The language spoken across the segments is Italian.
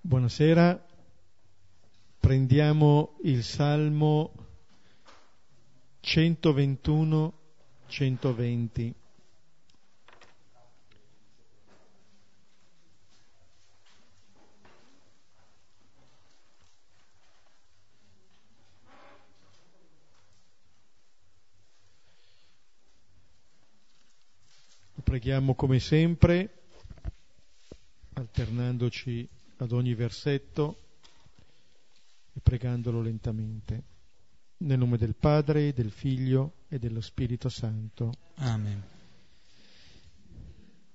Buonasera, prendiamo il Salmo 121-120. Preghiamo come sempre, alternandoci ad ogni versetto e pregandolo lentamente. Nel nome del Padre, del Figlio e dello Spirito Santo. Amen.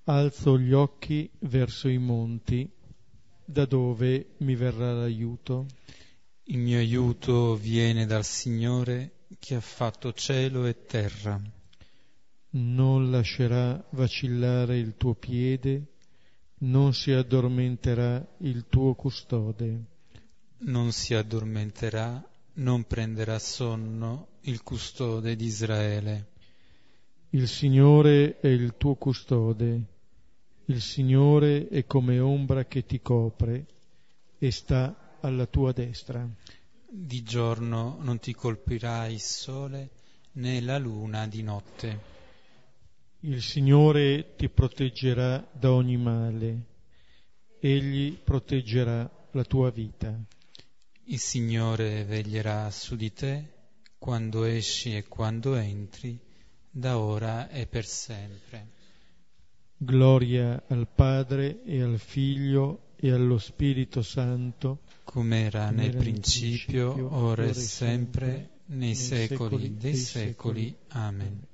Alzo gli occhi verso i monti, da dove mi verrà l'aiuto. Il mio aiuto viene dal Signore che ha fatto cielo e terra. Non lascerà vacillare il tuo piede, non si addormenterà il tuo custode. Non si addormenterà, non prenderà sonno il custode di Israele. Il Signore è il tuo custode, il Signore è come ombra che ti copre e sta alla tua destra. Di giorno non ti colpirà il sole né la luna di notte. Il Signore ti proteggerà da ogni male, Egli proteggerà la tua vita. Il Signore veglierà su di te quando esci e quando entri, da ora e per sempre. Gloria al Padre e al Figlio e allo Spirito Santo, come era nel principio, principio, ora e sempre, sempre, nei secoli secoli dei dei secoli. secoli. Amen.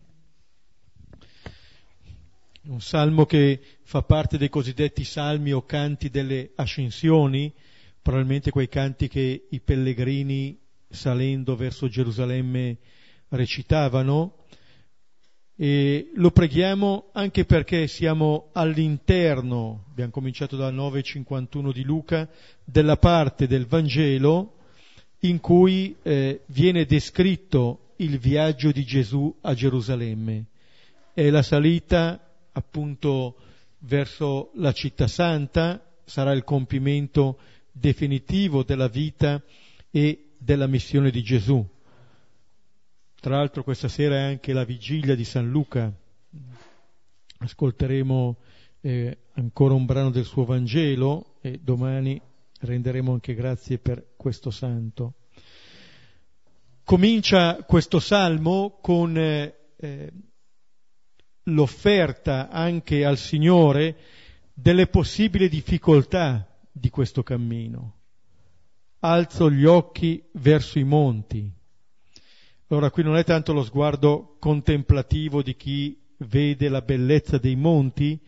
Un salmo che fa parte dei cosiddetti salmi o canti delle ascensioni, probabilmente quei canti che i pellegrini salendo verso Gerusalemme recitavano. E lo preghiamo anche perché siamo all'interno, abbiamo cominciato dal 9.51 di Luca, della parte del Vangelo in cui eh, viene descritto il viaggio di Gesù a Gerusalemme. È la salita appunto verso la città santa, sarà il compimento definitivo della vita e della missione di Gesù. Tra l'altro questa sera è anche la vigilia di San Luca. Ascolteremo eh, ancora un brano del suo Vangelo e domani renderemo anche grazie per questo santo. Comincia questo salmo con eh, eh, l'offerta anche al Signore delle possibili difficoltà di questo cammino. Alzo gli occhi verso i monti. Allora qui non è tanto lo sguardo contemplativo di chi vede la bellezza dei monti,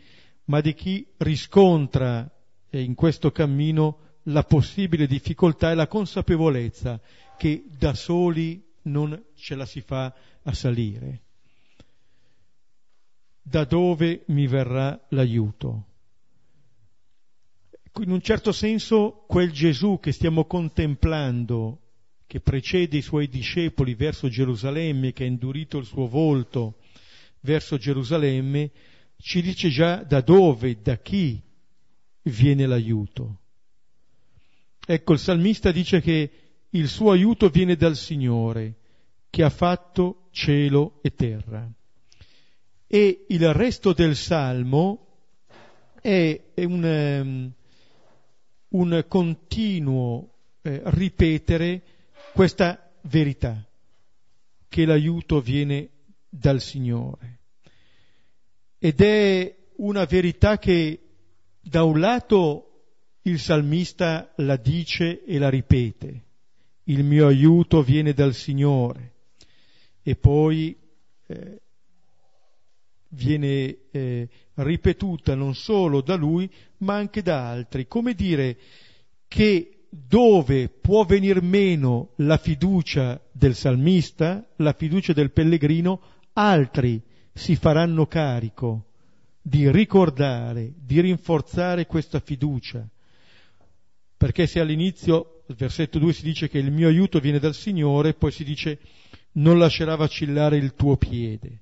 ma di chi riscontra in questo cammino la possibile difficoltà e la consapevolezza che da soli non ce la si fa a salire da dove mi verrà l'aiuto. In un certo senso quel Gesù che stiamo contemplando, che precede i suoi discepoli verso Gerusalemme, che ha indurito il suo volto verso Gerusalemme, ci dice già da dove, da chi viene l'aiuto. Ecco, il salmista dice che il suo aiuto viene dal Signore, che ha fatto cielo e terra e il resto del salmo è, un, um, un, continuo eh, ripetere questa verità, che l'aiuto viene dal Signore. Ed è una verità che da un lato il salmista la dice e la ripete, il mio aiuto viene dal Signore, e poi eh, viene eh, ripetuta non solo da lui, ma anche da altri. Come dire che dove può venir meno la fiducia del salmista, la fiducia del pellegrino, altri si faranno carico di ricordare, di rinforzare questa fiducia. Perché se all'inizio, versetto 2 si dice che il mio aiuto viene dal Signore, poi si dice non lascerà vacillare il tuo piede.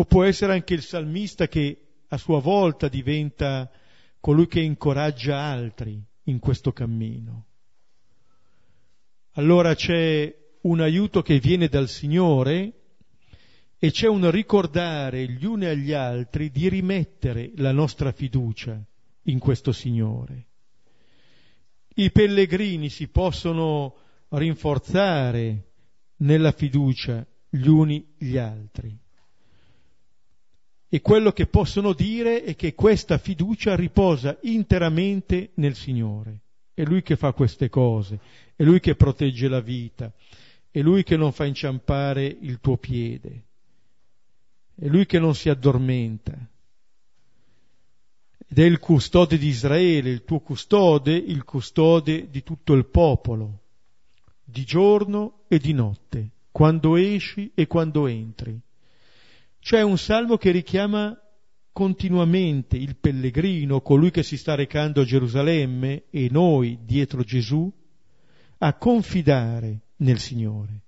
O può essere anche il salmista che a sua volta diventa colui che incoraggia altri in questo cammino. Allora c'è un aiuto che viene dal Signore e c'è un ricordare gli uni agli altri di rimettere la nostra fiducia in questo Signore. I pellegrini si possono rinforzare nella fiducia gli uni gli altri. E quello che possono dire è che questa fiducia riposa interamente nel Signore. È Lui che fa queste cose, è Lui che protegge la vita, è Lui che non fa inciampare il tuo piede, è Lui che non si addormenta. Ed è il custode di Israele, il tuo custode, il custode di tutto il popolo, di giorno e di notte, quando esci e quando entri. C'è un salmo che richiama continuamente il pellegrino, colui che si sta recando a Gerusalemme e noi dietro Gesù, a confidare nel Signore,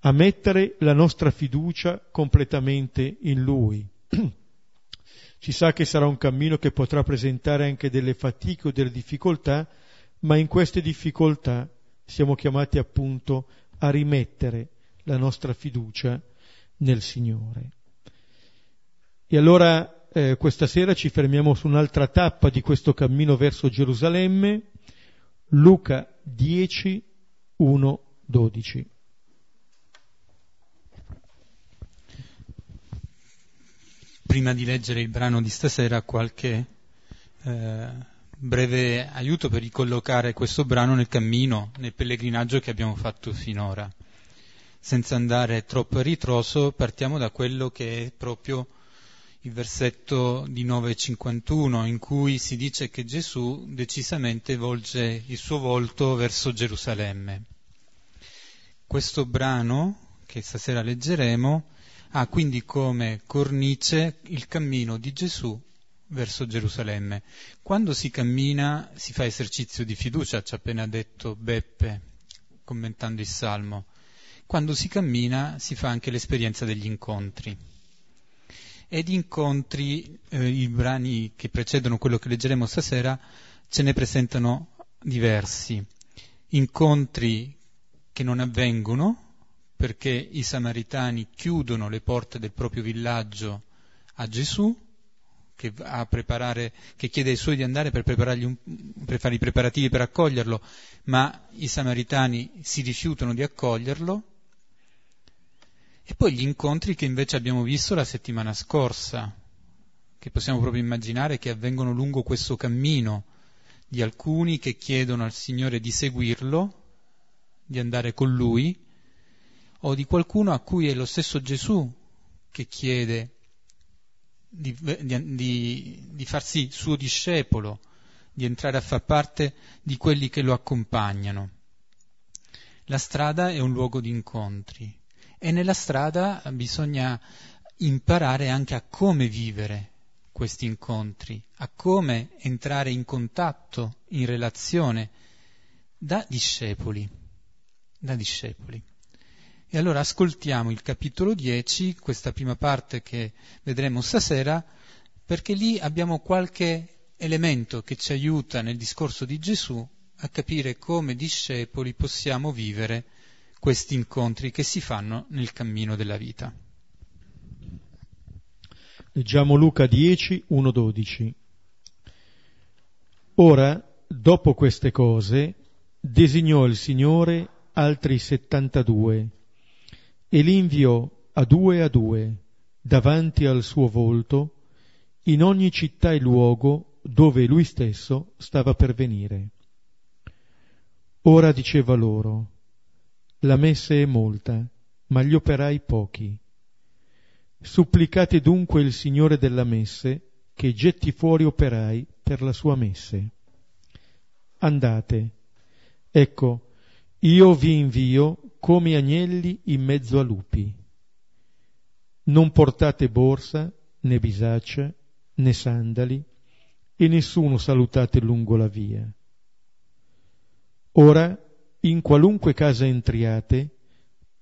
a mettere la nostra fiducia completamente in Lui. Ci sa che sarà un cammino che potrà presentare anche delle fatiche o delle difficoltà, ma in queste difficoltà siamo chiamati appunto a rimettere la nostra fiducia nel Signore. E allora eh, questa sera ci fermiamo su un'altra tappa di questo cammino verso Gerusalemme, Luca 10, 1, 12. Prima di leggere il brano di stasera, qualche eh, breve aiuto per ricollocare questo brano nel cammino, nel pellegrinaggio che abbiamo fatto finora senza andare troppo a ritroso, partiamo da quello che è proprio il versetto di 9.51, in cui si dice che Gesù decisamente volge il suo volto verso Gerusalemme. Questo brano, che stasera leggeremo, ha quindi come cornice il cammino di Gesù verso Gerusalemme. Quando si cammina si fa esercizio di fiducia, ci ha appena detto Beppe commentando il Salmo quando si cammina si fa anche l'esperienza degli incontri. E di incontri, eh, i brani che precedono quello che leggeremo stasera, ce ne presentano diversi. Incontri che non avvengono perché i samaritani chiudono le porte del proprio villaggio a Gesù, che, che, chiede ai suoi di andare per, un, per fare i preparativi per accoglierlo, ma i samaritani si rifiutano di accoglierlo e poi gli incontri che invece abbiamo visto la settimana scorsa, che possiamo proprio immaginare che avvengono lungo questo cammino di alcuni che chiedono al Signore di seguirlo, di andare con Lui, o di qualcuno a cui è lo stesso Gesù che chiede di, di, di farsi suo discepolo, di entrare a far parte di quelli che lo accompagnano. La strada è un luogo di incontri, e nella strada bisogna imparare anche a come vivere questi incontri, a come entrare in contatto, in relazione da discepoli, da discepoli. E allora ascoltiamo il capitolo 10, questa prima parte che vedremo stasera, perché lì abbiamo qualche elemento che ci aiuta nel discorso di Gesù a capire come discepoli possiamo vivere questi incontri che si fanno nel cammino della vita. Leggiamo Luca 10, 1, 12. Ora, dopo queste cose, designò il Signore altri settantadue e li inviò a due a due davanti al suo volto in ogni città e luogo dove lui stesso stava per venire. Ora diceva loro, la messe è molta, ma gli operai pochi. Supplicate dunque il Signore della messe che getti fuori operai per la sua messe. Andate. Ecco, io vi invio come agnelli in mezzo a lupi. Non portate borsa, né bisaccia, né sandali, e nessuno salutate lungo la via. Ora in qualunque casa entriate,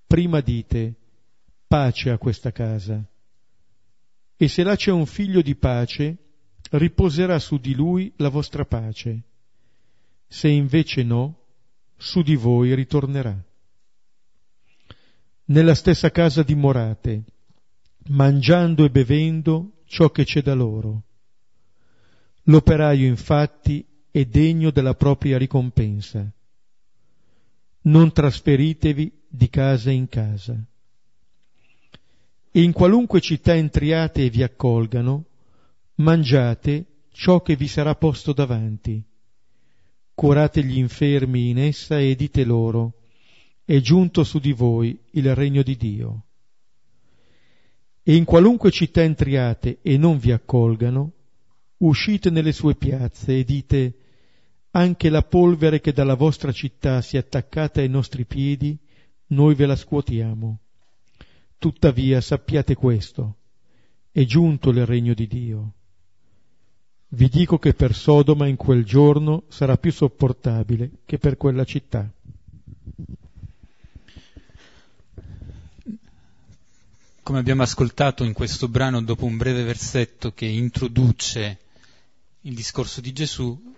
prima dite pace a questa casa. E se là c'è un figlio di pace, riposerà su di lui la vostra pace. Se invece no, su di voi ritornerà. Nella stessa casa dimorate, mangiando e bevendo ciò che c'è da loro. L'operaio infatti è degno della propria ricompensa. Non trasferitevi di casa in casa. In qualunque città entriate e vi accolgano, mangiate ciò che vi sarà posto davanti. Curate gli infermi in essa e dite loro, è giunto su di voi il regno di Dio. E in qualunque città entriate e non vi accolgano, uscite nelle sue piazze e dite, anche la polvere che dalla vostra città si è attaccata ai nostri piedi, noi ve la scuotiamo. Tuttavia sappiate questo, è giunto il regno di Dio. Vi dico che per Sodoma in quel giorno sarà più sopportabile che per quella città. Come abbiamo ascoltato in questo brano, dopo un breve versetto che introduce il discorso di Gesù,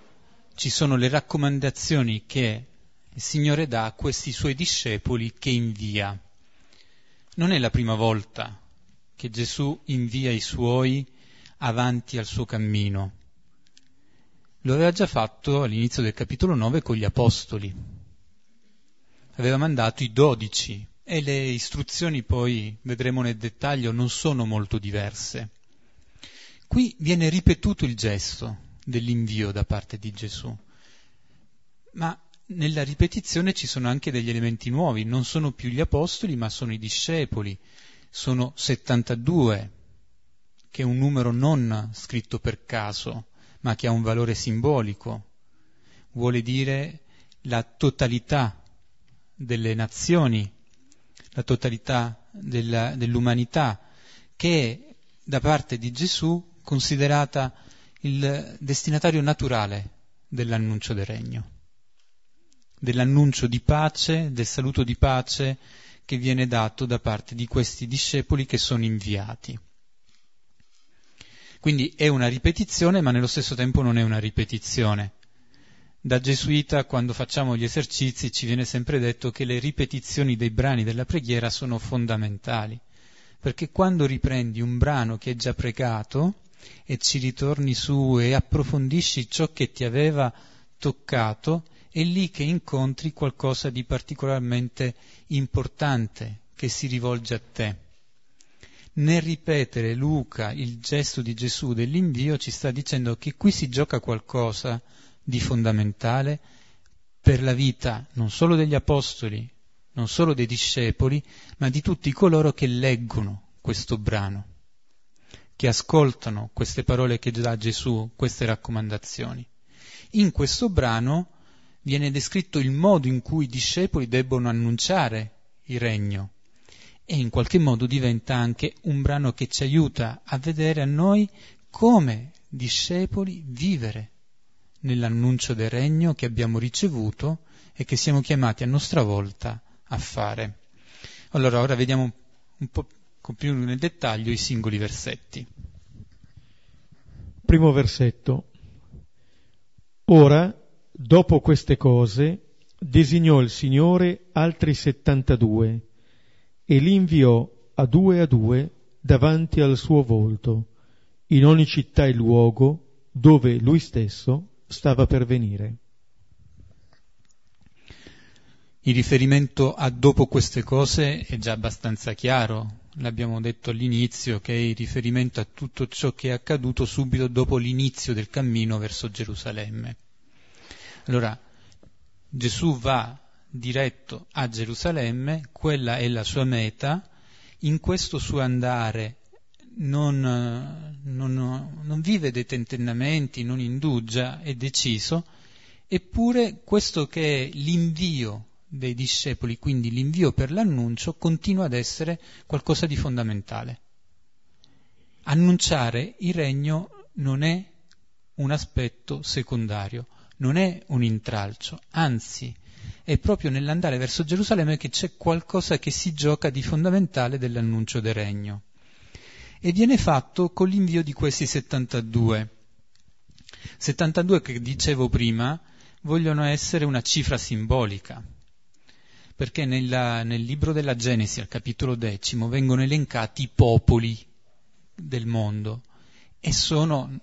ci sono le raccomandazioni che il Signore dà a questi suoi discepoli che invia. Non è la prima volta che Gesù invia i suoi avanti al suo cammino. Lo aveva già fatto all'inizio del capitolo 9 con gli apostoli. Aveva mandato i dodici e le istruzioni poi, vedremo nel dettaglio, non sono molto diverse. Qui viene ripetuto il gesto dell'invio da parte di Gesù, ma nella ripetizione ci sono anche degli elementi nuovi, non sono più gli apostoli ma sono i discepoli, sono 72, che è un numero non scritto per caso, ma che ha un valore simbolico, vuole dire la totalità delle nazioni, la totalità della, dell'umanità, che è da parte di Gesù considerata il destinatario naturale dell'annuncio del regno, dell'annuncio di pace, del saluto di pace che viene dato da parte di questi discepoli che sono inviati. Quindi è una ripetizione, ma nello stesso tempo non è una ripetizione. Da gesuita, quando facciamo gli esercizi, ci viene sempre detto che le ripetizioni dei brani della preghiera sono fondamentali, perché quando riprendi un brano che è già pregato e ci ritorni su e approfondisci ciò che ti aveva toccato, è lì che incontri qualcosa di particolarmente importante che si rivolge a te. Nel ripetere Luca il gesto di Gesù dell'invio ci sta dicendo che qui si gioca qualcosa di fondamentale per la vita non solo degli apostoli, non solo dei discepoli, ma di tutti coloro che leggono questo brano, che ascoltano queste parole che dà Gesù, queste raccomandazioni. In questo brano viene descritto il modo in cui i discepoli debbono annunciare il regno, e in qualche modo diventa anche un brano che ci aiuta a vedere a noi come discepoli vivere nell'annuncio del regno che abbiamo ricevuto e che siamo chiamati a nostra volta a fare. Allora ora vediamo un po' più nel dettaglio i singoli versetti. Primo versetto. Ora, dopo queste cose, designò il Signore altri settantadue e li inviò a due a due davanti al suo volto, in ogni città e luogo dove lui stesso stava per venire. Il riferimento a dopo queste cose è già abbastanza chiaro, l'abbiamo detto all'inizio, che è il riferimento a tutto ciò che è accaduto subito dopo l'inizio del cammino verso Gerusalemme. Allora, Gesù va diretto a Gerusalemme, quella è la sua meta, in questo suo andare non, non, non vive dei tentennamenti, non indugia, è deciso, eppure questo che è l'invio dei discepoli, quindi l'invio per l'annuncio, continua ad essere qualcosa di fondamentale. Annunciare il regno non è un aspetto secondario, non è un intralcio, anzi è proprio nell'andare verso Gerusalemme che c'è qualcosa che si gioca di fondamentale dell'annuncio del regno. E viene fatto con l'invio di questi 72. 72 che dicevo prima vogliono essere una cifra simbolica, perché nella, nel libro della Genesi, al capitolo decimo, vengono elencati i popoli del mondo e sono,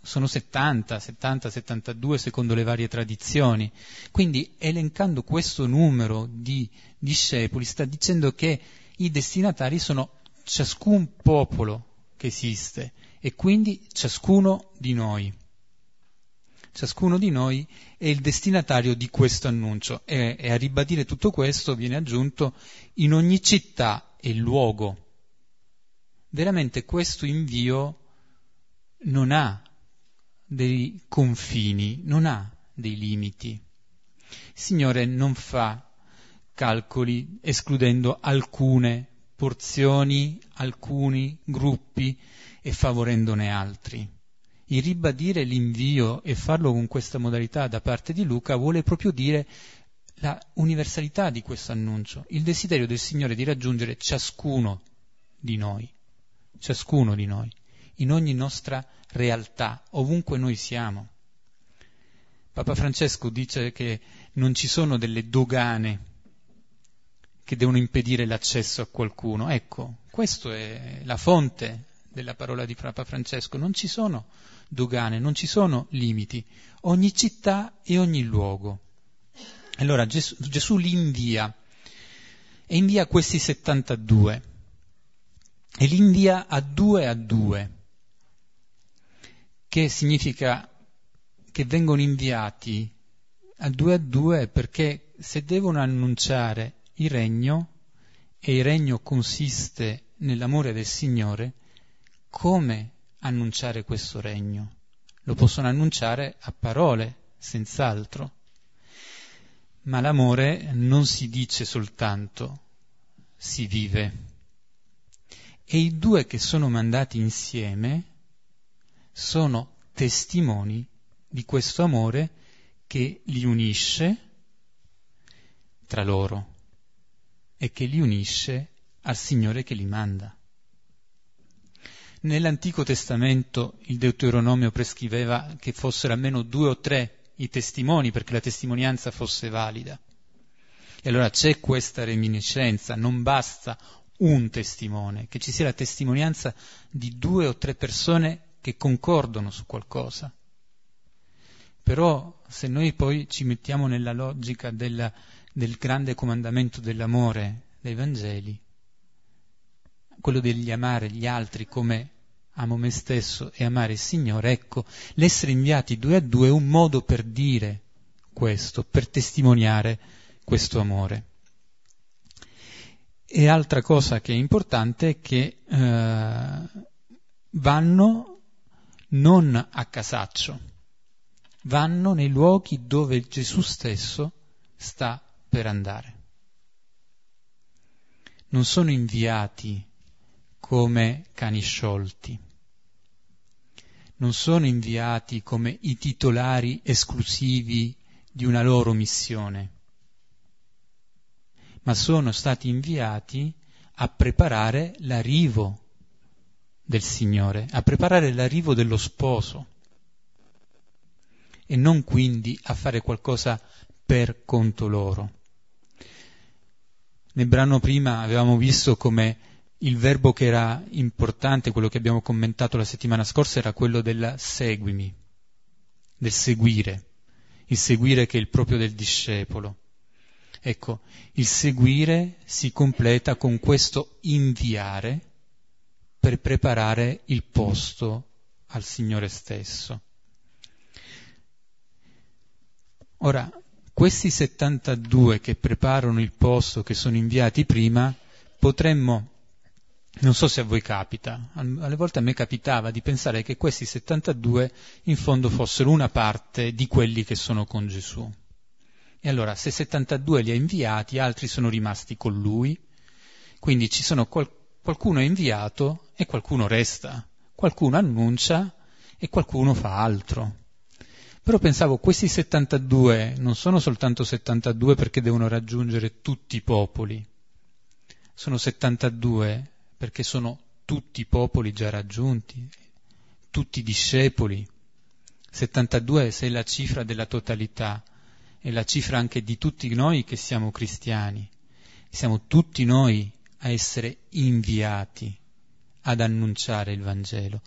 sono 70, 70, 72 secondo le varie tradizioni. Quindi elencando questo numero di discepoli sta dicendo che i destinatari sono ciascun popolo che esiste e quindi ciascuno di noi. Ciascuno di noi è il destinatario di questo annuncio e, e a ribadire tutto questo viene aggiunto in ogni città e luogo. Veramente questo invio non ha dei confini, non ha dei limiti. Il Signore non fa calcoli escludendo alcune porzioni, alcuni gruppi e favorendone altri. Il ribadire l'invio e farlo con questa modalità da parte di Luca vuole proprio dire la universalità di questo annuncio, il desiderio del Signore di raggiungere ciascuno di noi, ciascuno di noi, in ogni nostra realtà, ovunque noi siamo. Papa Francesco dice che non ci sono delle dogane che devono impedire l'accesso a qualcuno. Ecco, questa è la fonte della parola di Papa Francesco. Non ci sono dogane, non ci sono limiti. Ogni città e ogni luogo. Allora Gesù, Gesù li invia e invia questi 72 e li invia a due a due, che significa che vengono inviati a due a due perché se devono annunciare il regno, e il regno consiste nell'amore del Signore, come annunciare questo regno? Lo possono annunciare a parole, senz'altro. Ma l'amore non si dice soltanto, si vive. E i due che sono mandati insieme sono testimoni di questo amore che li unisce tra loro e che li unisce al Signore che li manda. Nell'Antico Testamento il Deuteronomio prescriveva che fossero almeno due o tre i testimoni perché la testimonianza fosse valida. E allora c'è questa reminiscenza, non basta un testimone, che ci sia la testimonianza di due o tre persone che concordano su qualcosa. Però se noi poi ci mettiamo nella logica della del grande comandamento dell'amore dei Vangeli, quello degli amare gli altri come amo me stesso e amare il Signore, ecco, l'essere inviati due a due è un modo per dire questo, per testimoniare questo amore. E altra cosa che è importante è che eh, vanno non a casaccio, vanno nei luoghi dove Gesù stesso sta per andare. Non sono inviati come cani sciolti, non sono inviati come i titolari esclusivi di una loro missione, ma sono stati inviati a preparare l'arrivo del Signore, a preparare l'arrivo dello sposo e non quindi a fare qualcosa per conto loro. Nel brano prima avevamo visto come il verbo che era importante, quello che abbiamo commentato la settimana scorsa, era quello del seguimi, del seguire, il seguire che è il proprio del discepolo. Ecco, il seguire si completa con questo inviare per preparare il posto al Signore stesso. Ora, questi 72 che preparano il posto, che sono inviati prima, potremmo, non so se a voi capita, alle volte a me capitava di pensare che questi 72 in fondo fossero una parte di quelli che sono con Gesù. E allora, se 72 li ha inviati, altri sono rimasti con lui, quindi ci sono qual- qualcuno è inviato e qualcuno resta, qualcuno annuncia e qualcuno fa altro. Però pensavo, questi 72 non sono soltanto 72 perché devono raggiungere tutti i popoli, sono 72 perché sono tutti popoli già raggiunti, tutti discepoli, 72 è la cifra della totalità, è la cifra anche di tutti noi che siamo cristiani. Siamo tutti noi a essere inviati ad annunciare il Vangelo.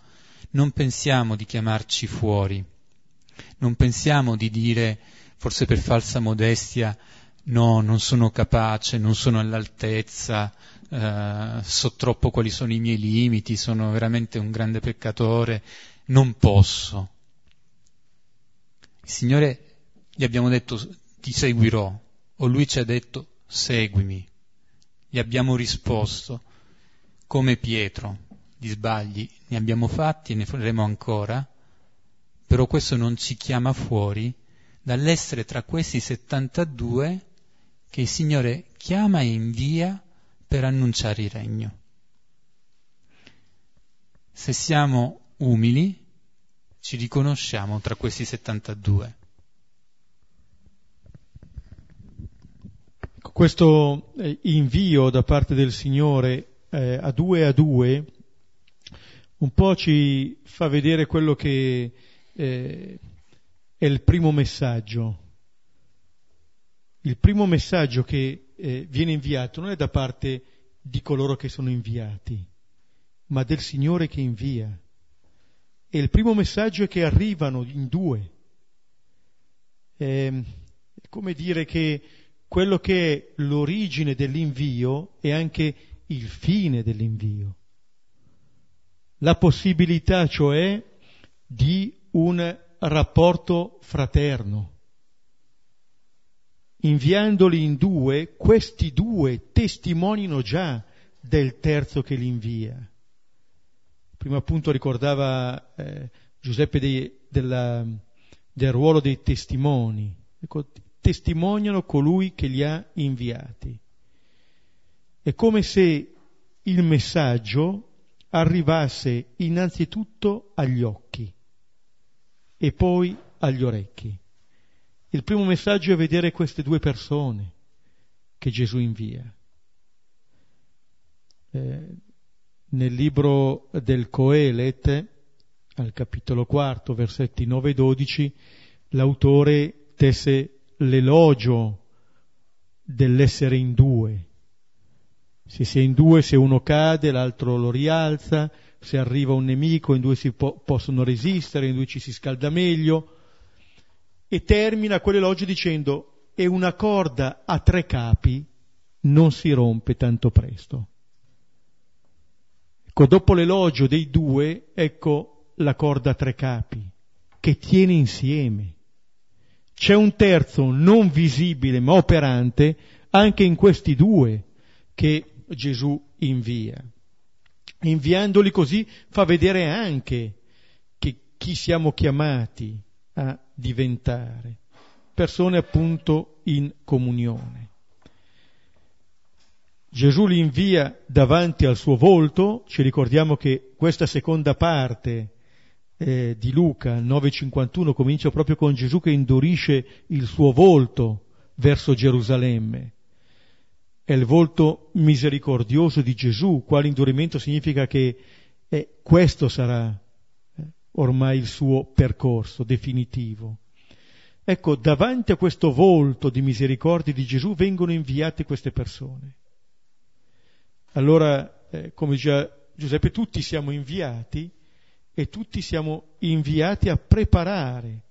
Non pensiamo di chiamarci fuori, non pensiamo di dire, forse per falsa modestia, no, non sono capace, non sono all'altezza, eh, so troppo quali sono i miei limiti, sono veramente un grande peccatore, non posso. Il Signore gli abbiamo detto ti seguirò, o Lui ci ha detto seguimi. Gli abbiamo risposto come Pietro, di sbagli ne abbiamo fatti e ne faremo ancora, però questo non ci chiama fuori dall'essere tra questi 72 che il Signore chiama e invia per annunciare il regno. Se siamo umili, ci riconosciamo tra questi 72. Questo eh, invio da parte del Signore eh, a due a due un po' ci fa vedere quello che eh, è il primo messaggio. Il primo messaggio che eh, viene inviato non è da parte di coloro che sono inviati, ma del Signore che invia. E il primo messaggio è che arrivano in due. Ehm, è come dire che quello che è l'origine dell'invio è anche il fine dell'invio. La possibilità, cioè, di un rapporto fraterno. Inviandoli in due, questi due testimonino già del terzo che li invia. Prima appunto ricordava eh, Giuseppe dei, della, del ruolo dei testimoni. Ecco, testimoniano colui che li ha inviati. È come se il messaggio arrivasse innanzitutto agli occhi e poi agli orecchi. Il primo messaggio è vedere queste due persone che Gesù invia. Eh, nel libro del Coelet, al capitolo quarto, versetti 9 e 12, l'autore tesse l'elogio dell'essere in due. Se si è in due, se uno cade, l'altro lo rialza, se arriva un nemico in due si po- possono resistere, in due ci si scalda meglio, e termina quell'elogio dicendo e una corda a tre capi non si rompe tanto presto. Ecco, dopo l'elogio dei due, ecco la corda a tre capi, che tiene insieme. C'è un terzo non visibile ma operante anche in questi due che Gesù invia inviandoli così fa vedere anche che chi siamo chiamati a diventare, persone appunto in comunione. Gesù li invia davanti al suo volto, ci ricordiamo che questa seconda parte eh, di Luca 9:51 comincia proprio con Gesù che indurisce il suo volto verso Gerusalemme è il volto misericordioso di Gesù, quale indurimento significa che eh, questo sarà ormai il suo percorso definitivo. Ecco, davanti a questo volto di misericordia di Gesù vengono inviate queste persone. Allora, eh, come diceva Giuseppe, tutti siamo inviati e tutti siamo inviati a preparare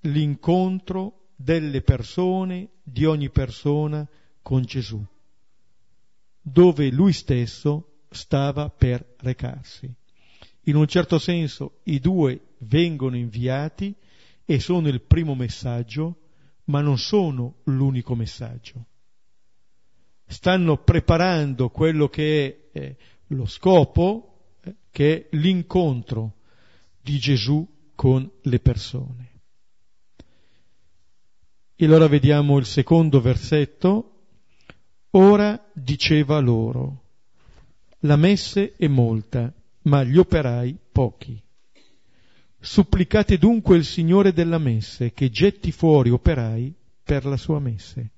l'incontro delle persone, di ogni persona, con Gesù dove lui stesso stava per recarsi. In un certo senso i due vengono inviati e sono il primo messaggio, ma non sono l'unico messaggio. Stanno preparando quello che è eh, lo scopo, eh, che è l'incontro di Gesù con le persone. E allora vediamo il secondo versetto, Ora diceva loro, la messe è molta, ma gli operai pochi. Supplicate dunque il Signore della messe che getti fuori operai per la sua messe.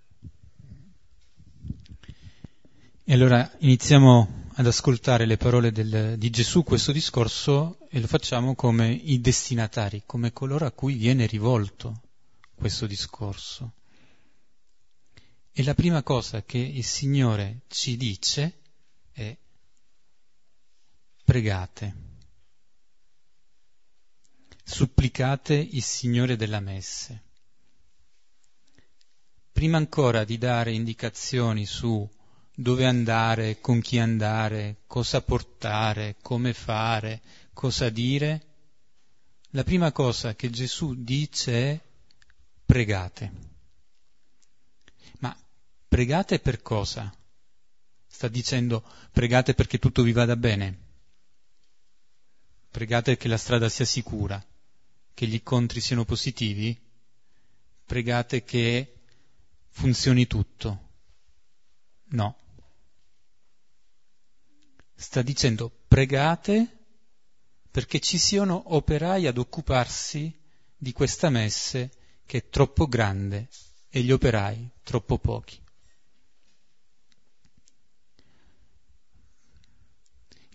E allora iniziamo ad ascoltare le parole del, di Gesù, questo discorso, e lo facciamo come i destinatari, come coloro a cui viene rivolto questo discorso. E la prima cosa che il Signore ci dice pregate, supplicate il Signore della messe. Prima ancora di dare indicazioni su dove andare, con chi andare, cosa portare, come fare, cosa dire, la prima cosa che Gesù dice è pregate. Ma pregate per cosa? Sta dicendo pregate perché tutto vi vada bene. Pregate che la strada sia sicura, che gli incontri siano positivi. Pregate che funzioni tutto. No sta dicendo pregate perché ci siano operai ad occuparsi di questa messe che è troppo grande e gli operai troppo pochi.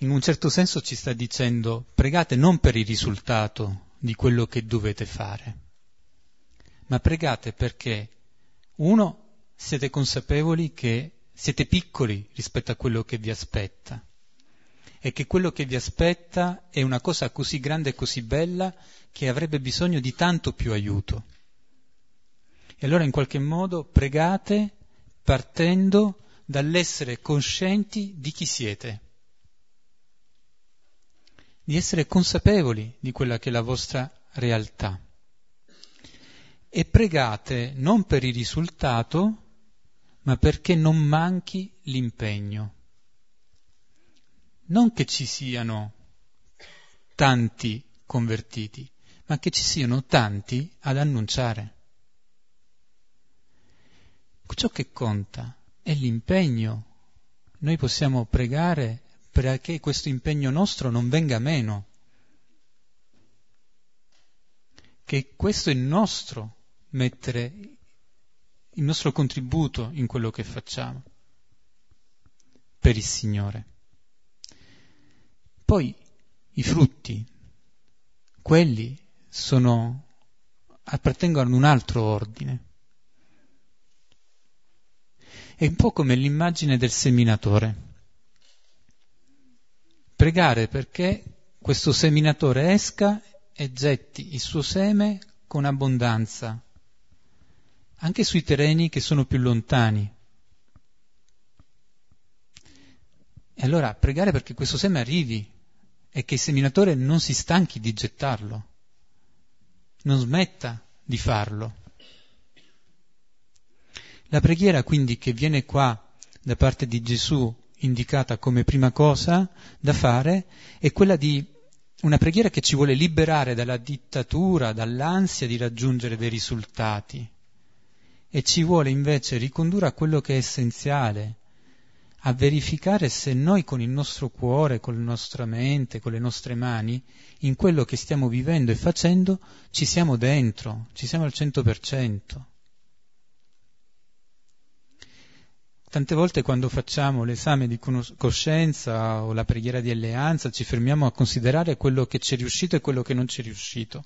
In un certo senso ci sta dicendo pregate non per il risultato di quello che dovete fare, ma pregate perché, uno, siete consapevoli che siete piccoli rispetto a quello che vi aspetta e che quello che vi aspetta è una cosa così grande e così bella che avrebbe bisogno di tanto più aiuto. E allora in qualche modo pregate partendo dall'essere coscienti di chi siete, di essere consapevoli di quella che è la vostra realtà. E pregate non per il risultato, ma perché non manchi l'impegno non che ci siano tanti convertiti, ma che ci siano tanti ad annunciare. Ciò che conta è l'impegno. Noi possiamo pregare perché questo impegno nostro non venga meno, che questo è il nostro mettere il nostro contributo in quello che facciamo per il Signore. Poi i frutti, quelli sono, appartengono ad un altro ordine. È un po' come l'immagine del seminatore. Pregare perché questo seminatore esca e getti il suo seme con abbondanza, anche sui terreni che sono più lontani. E allora pregare perché questo seme arrivi è che il seminatore non si stanchi di gettarlo, non smetta di farlo. La preghiera quindi che viene qua da parte di Gesù indicata come prima cosa da fare è quella di una preghiera che ci vuole liberare dalla dittatura, dall'ansia di raggiungere dei risultati e ci vuole invece ricondurre a quello che è essenziale, a verificare se noi con il nostro cuore, con la nostra mente, con le nostre mani, in quello che stiamo vivendo e facendo, ci siamo dentro, ci siamo al 100%. Tante volte quando facciamo l'esame di coscienza o la preghiera di alleanza ci fermiamo a considerare quello che ci è riuscito e quello che non ci è riuscito.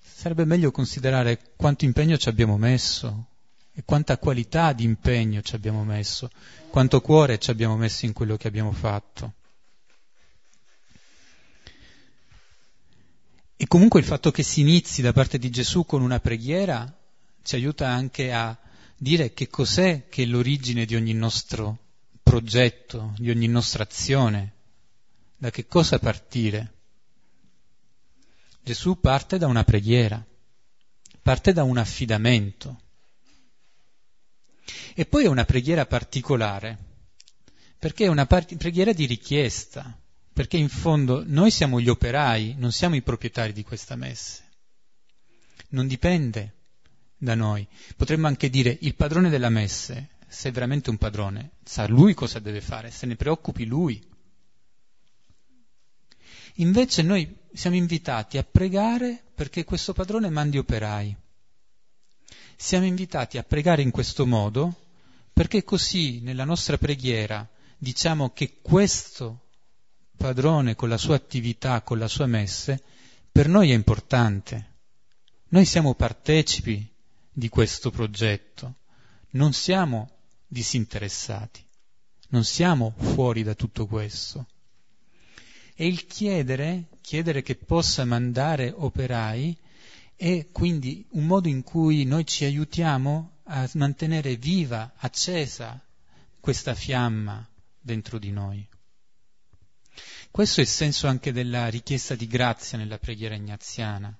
Sarebbe meglio considerare quanto impegno ci abbiamo messo, e quanta qualità di impegno ci abbiamo messo, quanto cuore ci abbiamo messo in quello che abbiamo fatto. E comunque il fatto che si inizi da parte di Gesù con una preghiera ci aiuta anche a dire che cos'è che è l'origine di ogni nostro progetto, di ogni nostra azione, da che cosa partire. Gesù parte da una preghiera, parte da un affidamento. E poi è una preghiera particolare, perché è una part- preghiera di richiesta, perché in fondo noi siamo gli operai, non siamo i proprietari di questa messe. Non dipende da noi. Potremmo anche dire il padrone della messe, se è veramente un padrone, sa lui cosa deve fare, se ne preoccupi lui. Invece noi siamo invitati a pregare perché questo padrone mandi operai siamo invitati a pregare in questo modo perché così nella nostra preghiera diciamo che questo padrone con la sua attività, con la sua messe, per noi è importante. Noi siamo partecipi di questo progetto, non siamo disinteressati, non siamo fuori da tutto questo. E il chiedere, chiedere che possa mandare operai, è quindi un modo in cui noi ci aiutiamo a mantenere viva, accesa questa fiamma dentro di noi. Questo è il senso anche della richiesta di grazia nella preghiera ignaziana.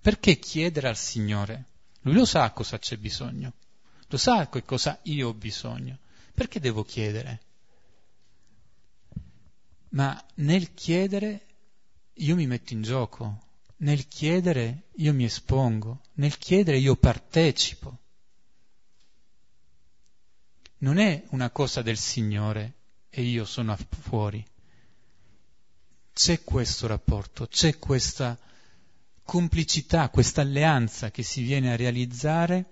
Perché chiedere al Signore? Lui lo sa cosa c'è bisogno, lo sa che cosa io ho bisogno. Perché devo chiedere? Ma nel chiedere io mi metto in gioco, nel chiedere io mi espongo, nel chiedere io partecipo. Non è una cosa del Signore e io sono fuori. C'è questo rapporto, c'è questa complicità, questa alleanza che si viene a realizzare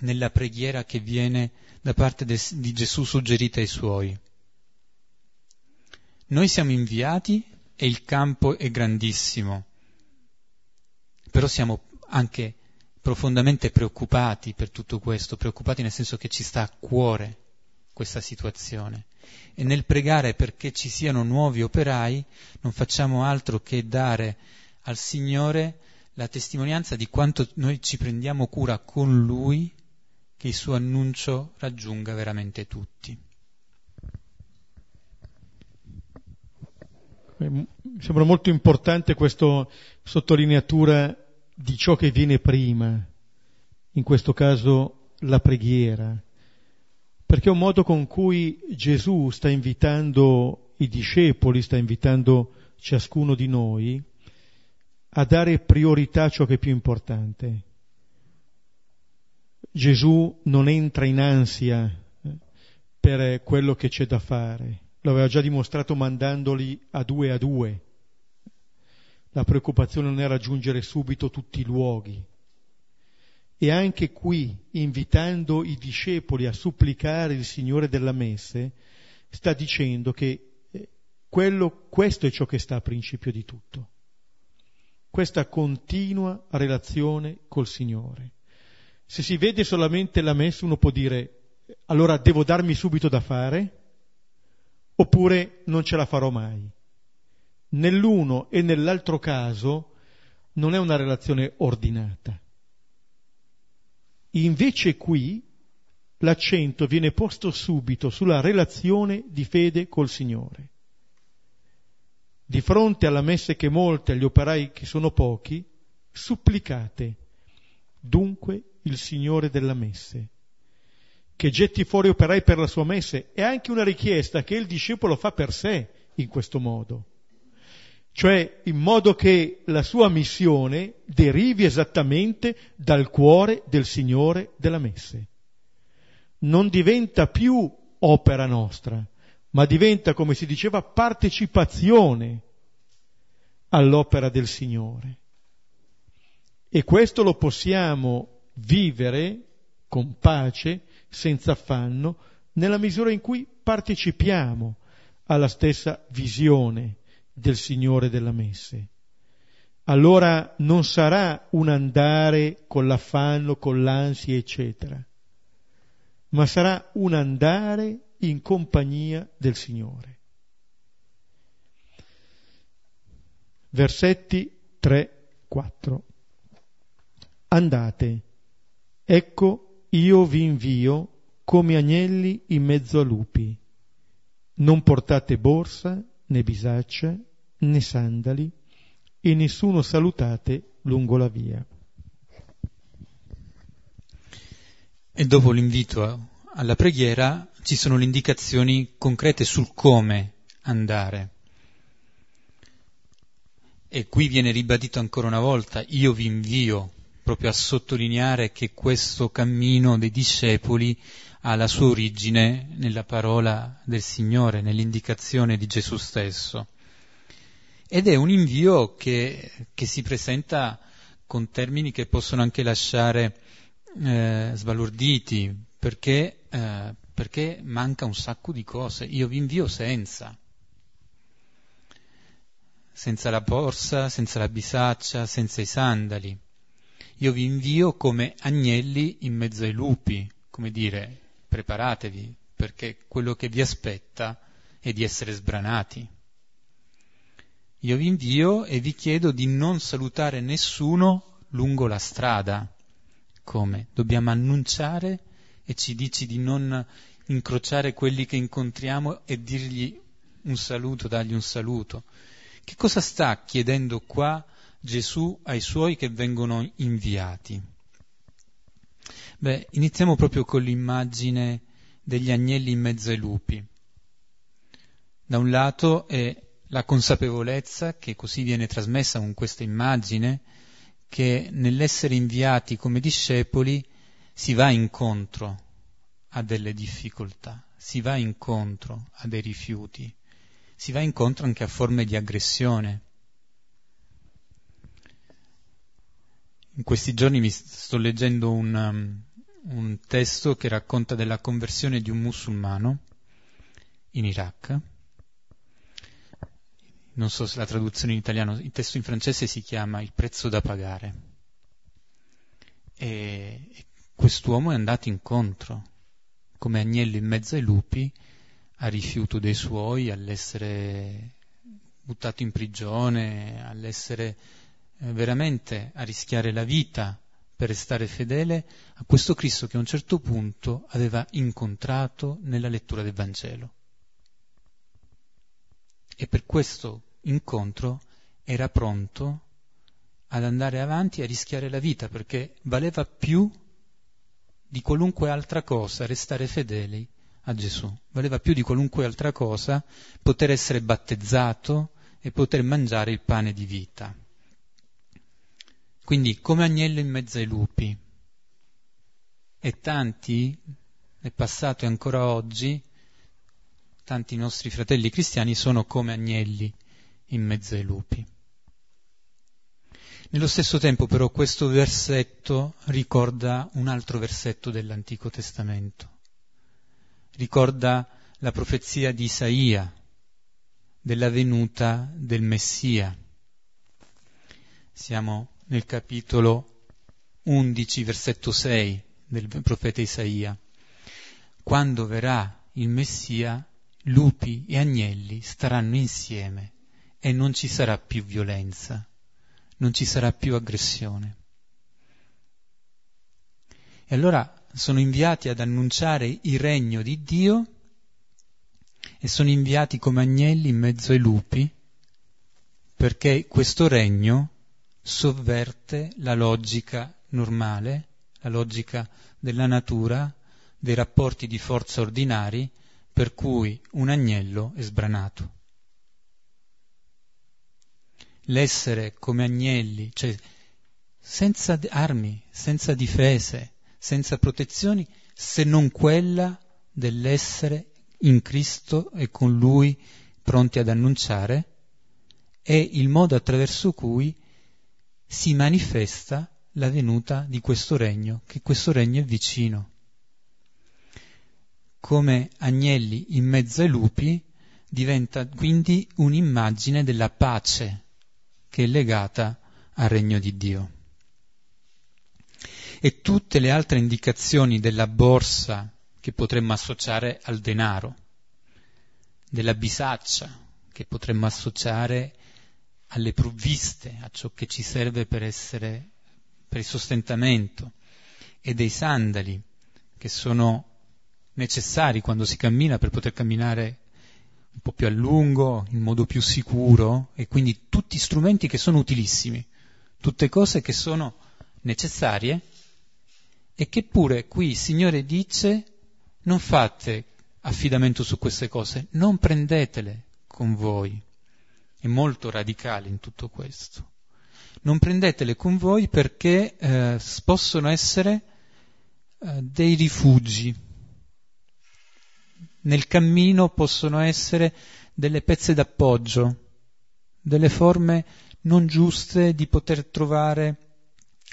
nella preghiera che viene da parte de, di Gesù suggerita ai suoi. Noi siamo inviati e il campo è grandissimo, però siamo anche profondamente preoccupati per tutto questo, preoccupati nel senso che ci sta a cuore questa situazione. E nel pregare perché ci siano nuovi operai non facciamo altro che dare al Signore la testimonianza di quanto noi ci prendiamo cura con Lui che il suo annuncio raggiunga veramente tutti. Mi sembra molto importante questa sottolineatura di ciò che viene prima, in questo caso la preghiera, perché è un modo con cui Gesù sta invitando i discepoli, sta invitando ciascuno di noi a dare priorità a ciò che è più importante. Gesù non entra in ansia eh, per quello che c'è da fare, lo aveva già dimostrato mandandoli a due a due la preoccupazione non è raggiungere subito tutti i luoghi. E anche qui, invitando i discepoli a supplicare il Signore della Messe, sta dicendo che eh, quello, questo è ciò che sta a principio di tutto. Questa continua relazione col Signore. Se si vede solamente la Messa uno può dire allora devo darmi subito da fare oppure non ce la farò mai nell'uno e nell'altro caso non è una relazione ordinata. Invece qui l'accento viene posto subito sulla relazione di fede col Signore. Di fronte alla messe che molte, agli operai che sono pochi, supplicate dunque il Signore della messe, che getti fuori operai per la sua messe. È anche una richiesta che il discepolo fa per sé in questo modo cioè in modo che la sua missione derivi esattamente dal cuore del Signore della messe. Non diventa più opera nostra, ma diventa, come si diceva, partecipazione all'opera del Signore. E questo lo possiamo vivere con pace, senza affanno, nella misura in cui partecipiamo alla stessa visione del Signore della messe. Allora non sarà un andare con l'affanno, con l'ansia, eccetera, ma sarà un andare in compagnia del Signore. Versetti 3, 4. Andate, ecco io vi invio come agnelli in mezzo a lupi. Non portate borsa, né bisaccia, né sandali, e nessuno salutate lungo la via. E dopo l'invito alla preghiera ci sono le indicazioni concrete sul come andare. E qui viene ribadito ancora una volta, io vi invio proprio a sottolineare che questo cammino dei discepoli ha la sua origine nella parola del Signore, nell'indicazione di Gesù stesso. Ed è un invio che, che si presenta con termini che possono anche lasciare eh, sbalorditi, perché eh, perché manca un sacco di cose. Io vi invio senza. Senza la borsa, senza la bisaccia, senza i sandali. Io vi invio come agnelli in mezzo ai lupi, come dire, preparatevi, perché quello che vi aspetta è di essere sbranati. Io vi invio e vi chiedo di non salutare nessuno lungo la strada. Come? Dobbiamo annunciare e ci dici di non incrociare quelli che incontriamo e dirgli un saluto, dargli un saluto. Che cosa sta chiedendo qua Gesù ai suoi che vengono inviati? Beh, iniziamo proprio con l'immagine degli agnelli in mezzo ai lupi. Da un lato è la consapevolezza che così viene trasmessa con questa immagine che nell'essere inviati come discepoli si va incontro a delle difficoltà, si va incontro a dei rifiuti, si va incontro anche a forme di aggressione. In questi giorni mi sto leggendo un, um, un testo che racconta della conversione di un musulmano in Iraq. Non so se la traduzione in italiano, il testo in francese si chiama Il prezzo da pagare. E, e quest'uomo è andato incontro, come agnello in mezzo ai lupi, a rifiuto dei suoi, all'essere buttato in prigione, all'essere eh, veramente a rischiare la vita per restare fedele a questo Cristo che a un certo punto aveva incontrato nella lettura del Vangelo. E per questo incontro era pronto ad andare avanti e a rischiare la vita perché valeva più di qualunque altra cosa restare fedeli a Gesù. Valeva più di qualunque altra cosa poter essere battezzato e poter mangiare il pane di vita. Quindi come agnello in mezzo ai lupi. E tanti, nel passato e ancora oggi, tanti nostri fratelli cristiani sono come agnelli in mezzo ai lupi. Nello stesso tempo però questo versetto ricorda un altro versetto dell'Antico Testamento. Ricorda la profezia di Isaia della venuta del Messia. Siamo nel capitolo 11, versetto 6 del profeta Isaia. Quando verrà il Messia, lupi e agnelli staranno insieme e non ci sarà più violenza, non ci sarà più aggressione. E allora sono inviati ad annunciare il regno di Dio e sono inviati come agnelli in mezzo ai lupi perché questo regno sovverte la logica normale, la logica della natura, dei rapporti di forza ordinari per cui un agnello è sbranato. L'essere come agnelli, cioè senza armi, senza difese, senza protezioni, se non quella dell'essere in Cristo e con Lui pronti ad annunciare, è il modo attraverso cui si manifesta la venuta di questo regno, che questo regno è vicino. Come agnelli in mezzo ai lupi diventa quindi un'immagine della pace che è legata al regno di Dio. E tutte le altre indicazioni della borsa che potremmo associare al denaro, della bisaccia che potremmo associare alle provviste, a ciò che ci serve per essere, per il sostentamento, e dei sandali, che sono necessari quando si cammina per poter camminare un po' più a lungo, in modo più sicuro, e quindi tutti strumenti che sono utilissimi, tutte cose che sono necessarie e che pure qui il Signore dice non fate affidamento su queste cose, non prendetele con voi è molto radicale in tutto questo. Non prendetele con voi perché eh, possono essere eh, dei rifugi. Nel cammino possono essere delle pezze d'appoggio, delle forme non giuste di poter trovare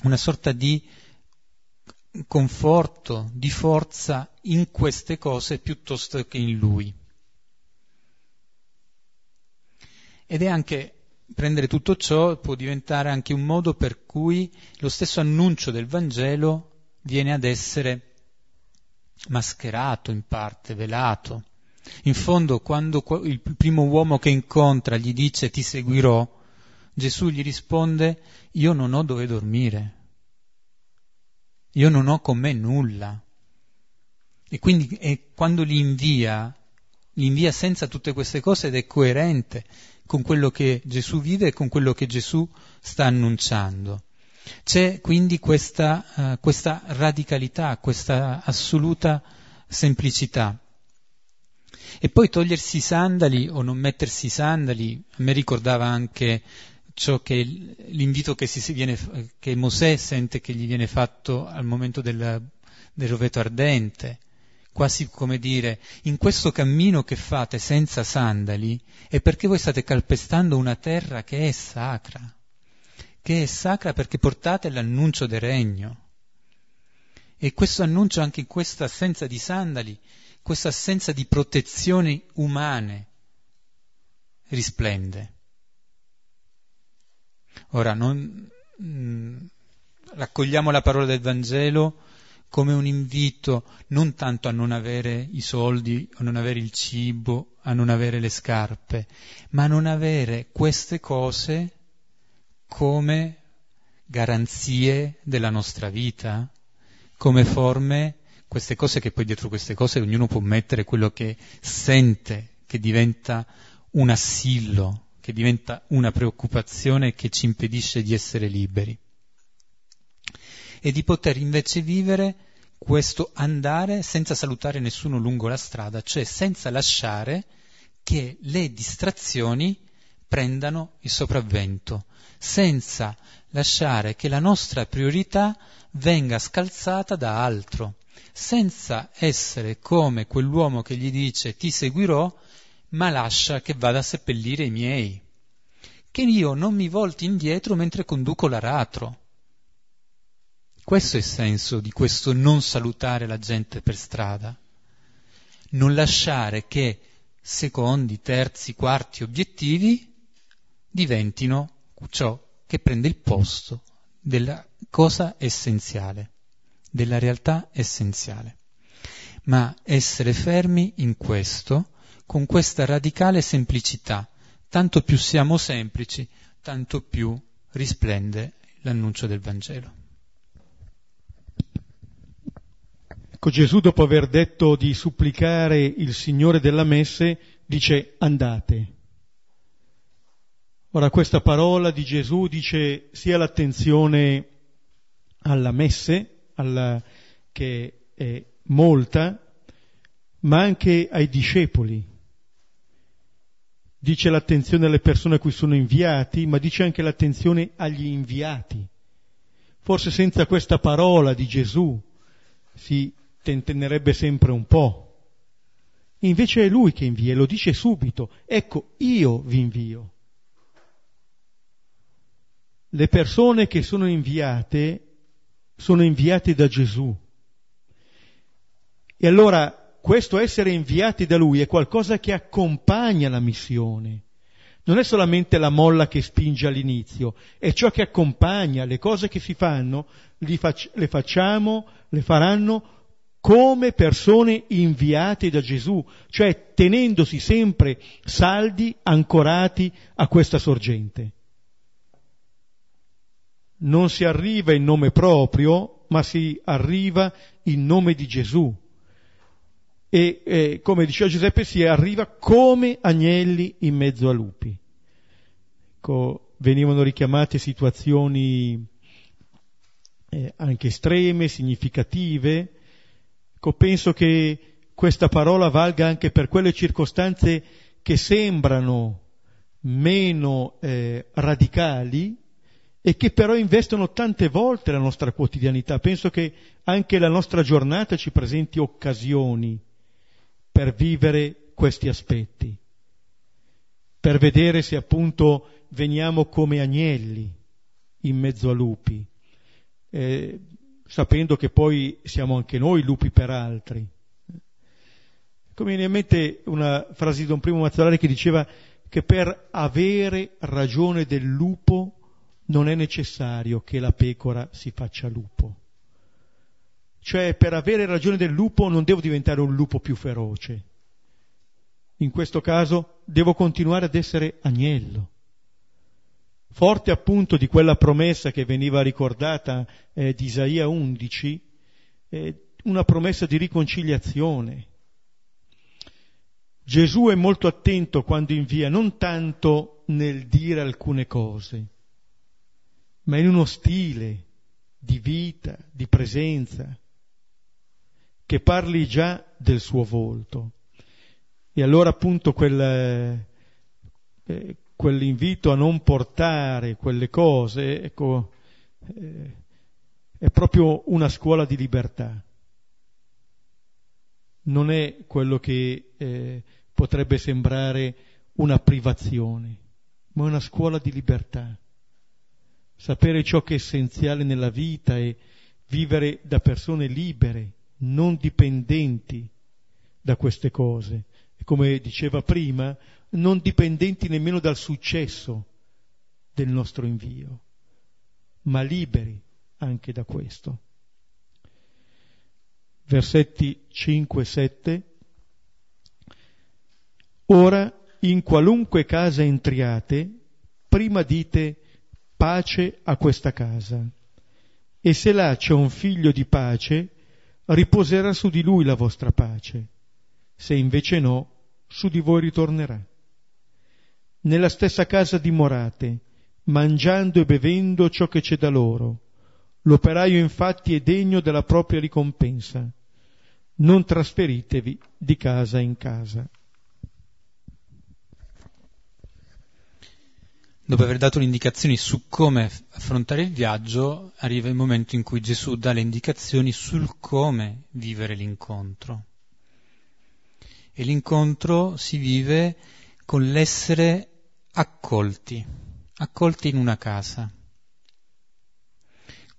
una sorta di conforto, di forza in queste cose piuttosto che in lui. Ed è anche prendere tutto ciò può diventare anche un modo per cui lo stesso annuncio del Vangelo viene ad essere mascherato in parte, velato. In fondo, quando il primo uomo che incontra gli dice ti seguirò, Gesù gli risponde io non ho dove dormire, io non ho con me nulla. E quindi e quando li invia, li invia senza tutte queste cose ed è coerente con quello che Gesù vive e con quello che Gesù sta annunciando. C'è quindi questa, uh, questa radicalità, questa assoluta semplicità. E poi togliersi i sandali o non mettersi i sandali, a me ricordava anche ciò che l'invito che, viene, che, Mosè sente che gli viene fatto al momento del, del roveto ardente, quasi come dire, in questo cammino che fate senza sandali è perché voi state calpestando una terra che è sacra, che è sacra perché portate l'annuncio del regno. E questo annuncio anche in questa assenza di sandali, questa assenza di protezioni umane, risplende. Ora, non, mh, mm, raccogliamo la parola del Vangelo come un invito non tanto a non avere i soldi, a non avere il cibo, a non avere le scarpe, ma a non avere queste cose come garanzie della nostra vita, come forme, queste cose che poi dietro queste cose ognuno può mettere quello che sente, che diventa un assillo, che diventa una preoccupazione che ci impedisce di essere liberi. E di poter invece vivere questo andare senza salutare nessuno lungo la strada, cioè senza lasciare che le distrazioni prendano il sopravvento, senza lasciare che la nostra priorità venga scalzata da altro, senza essere come quell'uomo che gli dice ti seguirò ma lascia che vada a seppellire i miei, che io non mi volti indietro mentre conduco l'aratro. Questo è il senso di questo non salutare la gente per strada, non lasciare che secondi, terzi, quarti obiettivi diventino ciò che prende il posto della cosa essenziale, della realtà essenziale. Ma essere fermi in questo con questa radicale semplicità. Tanto più siamo semplici, tanto più risplende l'annuncio del Vangelo. Ecco, Gesù dopo aver detto di supplicare il Signore della messe, dice andate. Ora questa parola di Gesù dice sia l'attenzione alla messe, alla, che è molta, ma anche ai discepoli dice l'attenzione alle persone a cui sono inviati, ma dice anche l'attenzione agli inviati. Forse senza questa parola di Gesù si tentennerebbe sempre un po'. Invece è lui che invia e lo dice subito, ecco, io vi invio. Le persone che sono inviate sono inviate da Gesù. E allora questo essere inviati da lui è qualcosa che accompagna la missione. Non è solamente la molla che spinge all'inizio, è ciò che accompagna le cose che si fanno, le facciamo, le faranno come persone inviate da Gesù, cioè tenendosi sempre saldi, ancorati a questa sorgente. Non si arriva in nome proprio, ma si arriva in nome di Gesù e eh, come diceva Giuseppe si arriva come agnelli in mezzo a lupi. Ecco, venivano richiamate situazioni eh, anche estreme, significative. Ecco, penso che questa parola valga anche per quelle circostanze che sembrano meno eh, radicali e che però investono tante volte la nostra quotidianità. Penso che anche la nostra giornata ci presenti occasioni per vivere questi aspetti, per vedere se appunto veniamo come agnelli in mezzo a lupi. Eh, sapendo che poi siamo anche noi lupi per altri. Come viene in mente una frase di Don Primo Mazzolari che diceva che per avere ragione del lupo non è necessario che la pecora si faccia lupo. Cioè per avere ragione del lupo non devo diventare un lupo più feroce. In questo caso devo continuare ad essere agnello. Forte appunto di quella promessa che veniva ricordata eh, di Isaia 11, eh, una promessa di riconciliazione. Gesù è molto attento quando invia, non tanto nel dire alcune cose, ma in uno stile di vita, di presenza, che parli già del suo volto. E allora appunto quel, eh, quell'invito a non portare quelle cose, ecco, eh, è proprio una scuola di libertà. Non è quello che eh, potrebbe sembrare una privazione, ma è una scuola di libertà. Sapere ciò che è essenziale nella vita e vivere da persone libere, non dipendenti da queste cose. E come diceva prima, non dipendenti nemmeno dal successo del nostro invio, ma liberi anche da questo. Versetti 5 e 7. Ora, in qualunque casa entriate, prima dite pace a questa casa. E se là c'è un figlio di pace, riposerà su di lui la vostra pace, se invece no, su di voi ritornerà. Nella stessa casa dimorate, mangiando e bevendo ciò che c'è da loro. L'operaio infatti è degno della propria ricompensa. Non trasferitevi di casa in casa. Dopo aver dato le indicazioni su come affrontare il viaggio, arriva il momento in cui Gesù dà le indicazioni sul come vivere l'incontro. E l'incontro si vive con l'essere accolti, accolti in una casa.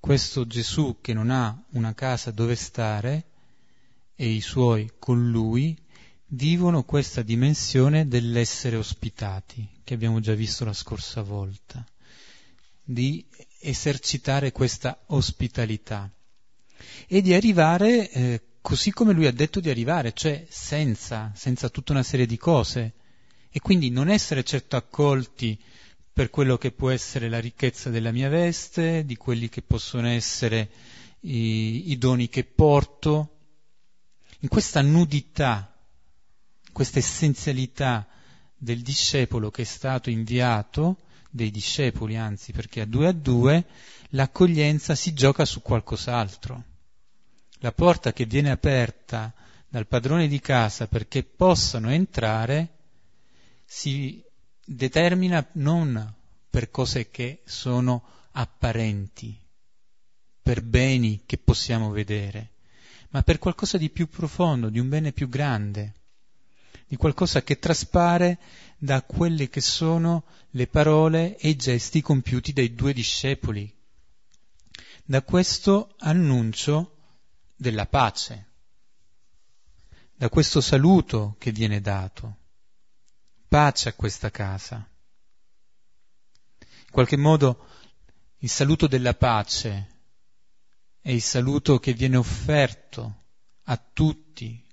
Questo Gesù che non ha una casa dove stare e i suoi con lui vivono questa dimensione dell'essere ospitati, che abbiamo già visto la scorsa volta, di esercitare questa ospitalità e di arrivare eh, così come lui ha detto di arrivare, cioè senza, senza tutta una serie di cose, e quindi non essere certo accolti per quello che può essere la ricchezza della mia veste, di quelli che possono essere i, i doni che porto, in questa nudità questa essenzialità del discepolo che è stato inviato, dei discepoli anzi, perché a due a due l'accoglienza si gioca su qualcos'altro. La porta che viene aperta dal padrone di casa perché possano entrare si determina non per cose che sono apparenti, per beni che possiamo vedere, ma per qualcosa di più profondo, di un bene più grande di qualcosa che traspare da quelle che sono le parole e i gesti compiuti dai due discepoli, da questo annuncio della pace, da questo saluto che viene dato. Pace a questa casa. In qualche modo il saluto della pace è il saluto che viene offerto a tutti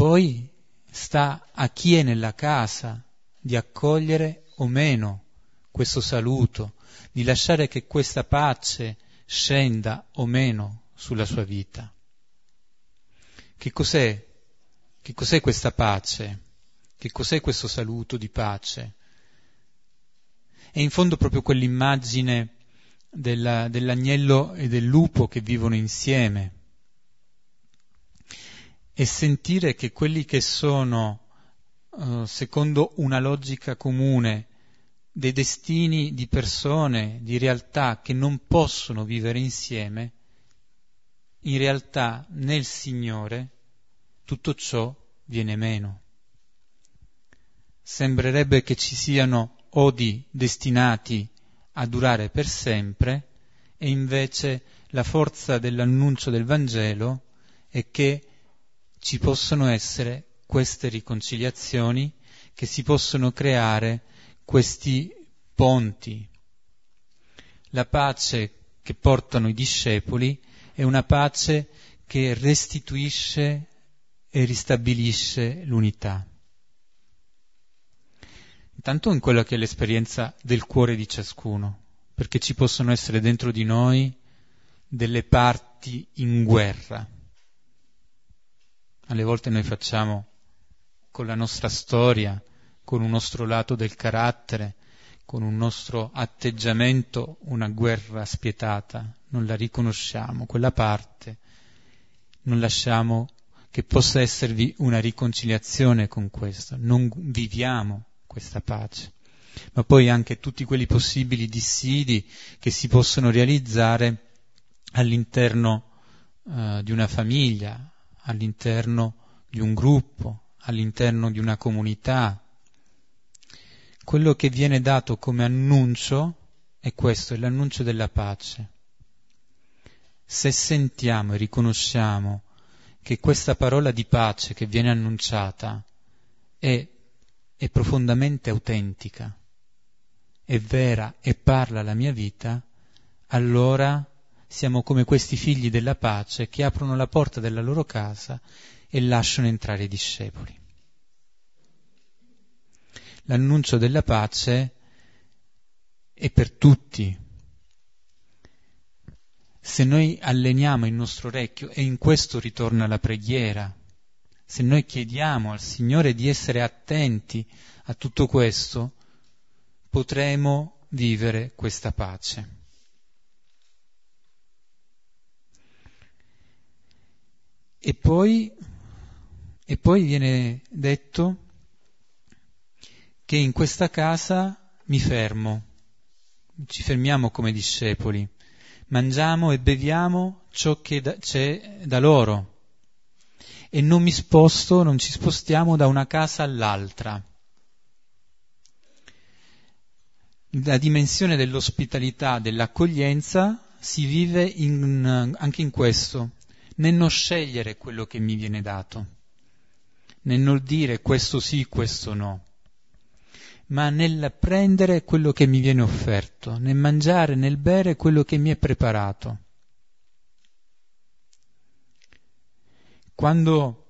poi sta a chi è nella casa di accogliere o meno questo saluto, di lasciare che questa pace scenda o meno sulla sua vita. Che cos'è? Che cos'è questa pace? Che cos'è questo saluto di pace? È in fondo proprio quell'immagine della, dell'agnello e del lupo che vivono insieme e sentire che quelli che sono, uh, secondo una logica comune, dei destini di persone, di realtà che non possono vivere insieme, in realtà nel Signore tutto ciò viene meno. Sembrerebbe che ci siano odi destinati a durare per sempre e invece la forza dell'annuncio del Vangelo è che ci possono essere queste riconciliazioni, che si possono creare questi ponti. La pace che portano i discepoli è una pace che restituisce e ristabilisce l'unità. Intanto in quella che è l'esperienza del cuore di ciascuno, perché ci possono essere dentro di noi delle parti in guerra. Alle volte noi facciamo con la nostra storia, con un nostro lato del carattere, con un nostro atteggiamento una guerra spietata, non la riconosciamo, quella parte, non lasciamo che possa esservi una riconciliazione con questo, non viviamo questa pace. Ma poi anche tutti quelli possibili dissidi che si possono realizzare all'interno uh, di una famiglia, all'interno di un gruppo, all'interno di una comunità, quello che viene dato come annuncio è questo, è l'annuncio della pace. Se sentiamo e riconosciamo che questa parola di pace che viene annunciata è, è profondamente autentica, è vera e parla la mia vita, allora siamo come questi figli della pace che aprono la porta della loro casa e lasciano entrare i discepoli l'annuncio della pace è per tutti. Se noi alleniamo il nostro orecchio, e in questo ritorna la preghiera, se noi chiediamo al Signore di essere attenti a tutto questo, potremo vivere questa pace. E poi, e poi viene detto che in questa casa mi fermo, ci fermiamo come discepoli, mangiamo e beviamo ciò che da, c'è da loro. E non mi sposto, non ci spostiamo da una casa all'altra. La dimensione dell'ospitalità, dell'accoglienza si vive in, anche in questo, nel non scegliere quello che mi viene dato, nel non dire questo sì, questo no ma nel prendere quello che mi viene offerto, nel mangiare, nel bere quello che mi è preparato. Quando,